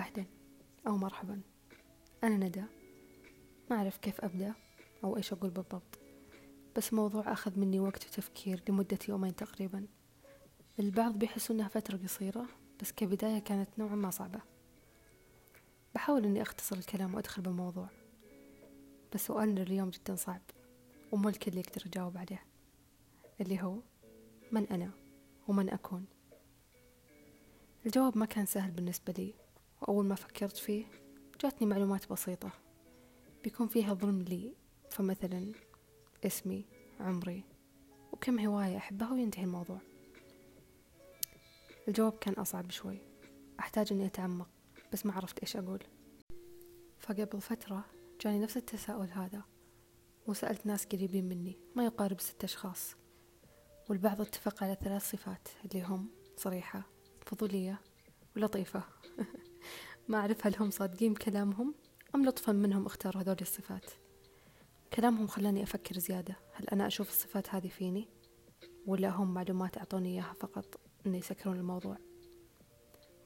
أهلا أو مرحبا. أنا ندى. ما أعرف كيف أبدأ أو إيش أقول بالضبط. بس موضوع أخذ مني وقت وتفكير لمدة يومين تقريبا. البعض بيحسوا إنها فترة قصيرة بس كبداية كانت نوعا ما صعبة. بحاول إني أختصر الكلام وأدخل بالموضوع. بس سؤالنا اليوم جدا صعب ومو الكل يقدر يجاوب عليه. اللي هو من أنا ومن أكون؟ الجواب ما كان سهل بالنسبة لي. وأول ما فكرت فيه جاتني معلومات بسيطة. بيكون فيها ظلم لي فمثلا اسمي عمري وكم هواية أحبها وينتهي الموضوع. الجواب كان أصعب شوي. أحتاج أني أتعمق بس ما عرفت إيش أقول. فقبل فترة جاني نفس التساؤل هذا وسألت ناس قريبين مني ما يقارب ست أشخاص. والبعض اتفق على ثلاث صفات اللي هم صريحة فضولية ولطيفة. ما أعرف هل هم صادقين بكلامهم أم لطفا منهم اختاروا هذول الصفات؟ كلامهم خلاني أفكر زيادة. هل أنا أشوف الصفات هذه فيني؟ ولا هم معلومات أعطوني إياها فقط إن يسكرون الموضوع؟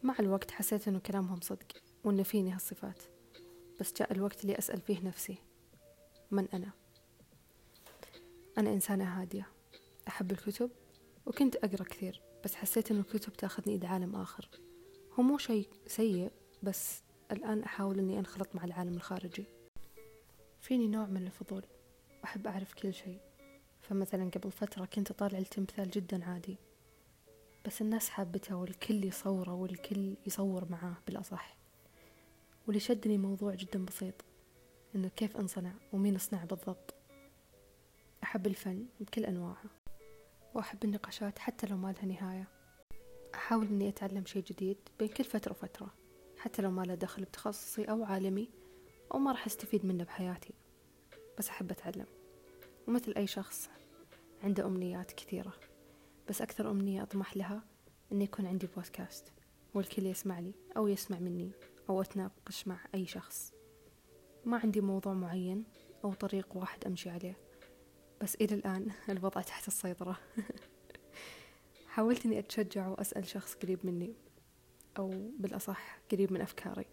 مع الوقت حسيت إنه كلامهم صدق وإن فيني هالصفات. بس جاء الوقت اللي أسأل فيه نفسي من أنا؟ أنا إنسانة هادية. أحب الكتب وكنت أقرأ كثير بس حسيت إنه الكتب تأخذني إلى عالم آخر. هو مو شيء سيء بس الآن أحاول إني أنخلط مع العالم الخارجي. فيني نوع من الفضول. وأحب أعرف كل شيء. فمثلا قبل فترة كنت أطالع التمثال جدا عادي. بس الناس حابته والكل يصوره والكل يصور معاه بالأصح. واللي شدني موضوع جدا بسيط. إنه كيف أنصنع ومين صنع بالضبط. أحب الفن بكل أنواعه. وأحب النقاشات حتى لو ما لها نهاية. أحاول إني أتعلم شيء جديد بين كل فترة وفترة. حتى لو ما له دخل بتخصصي أو عالمي أو ما راح أستفيد منه بحياتي. بس أحب أتعلم ومثل أي شخص عنده أمنيات كثيرة. بس أكثر أمنية أطمح لها أن يكون عندي بودكاست والكل يسمع لي أو يسمع مني أو أتناقش مع أي شخص. ما عندي موضوع معين أو طريق واحد أمشي عليه. بس إلى الآن الوضع تحت السيطرة. حاولت إني أتشجع وأسأل شخص قريب مني. أو بالأصح قريب من أفكاري.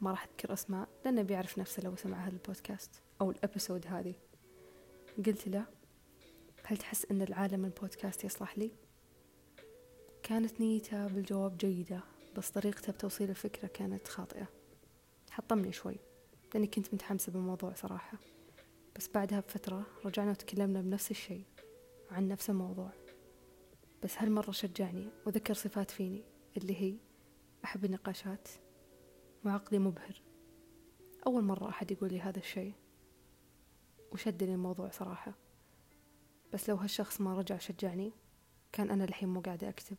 ما راح أذكر أسماء لأنه بيعرف نفسه لو سمع هذا البودكاست أو الأبيسود هذه. قلت له هل تحس أن العالم البودكاست يصلح لي؟ كانت نيته بالجواب جيدة بس طريقته بتوصيل الفكرة كانت خاطئة. حطمني شوي لأني كنت متحمسة بالموضوع صراحة. بس بعدها بفترة رجعنا وتكلمنا بنفس الشيء عن نفس الموضوع. بس هالمرة شجعني وذكر صفات فيني اللي هي أحب النقاشات وعقلي مبهر. أول مرة أحد يقول لي هذا الشيء. وشدني الموضوع صراحة. بس لو هالشخص ما رجع شجعني كان أنا الحين مو قاعدة أكتب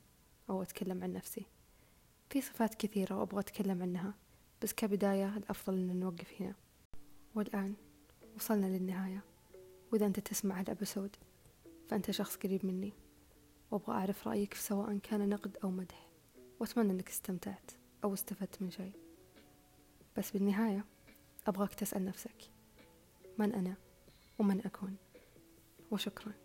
أو أتكلم عن نفسي. في صفات كثيرة وأبغى أتكلم عنها بس كبداية الأفضل أن نوقف هنا. والآن وصلنا للنهاية. وإذا أنت تسمع الأبسود فأنت شخص قريب مني. وأبغى أعرف رأيك سواء كان نقد أو مدح. وأتمنى أنك استمتعت أو استفدت من شيء. بس بالنهاية أبغاك تسأل نفسك من أنا ومن أكون؟ وشكرا.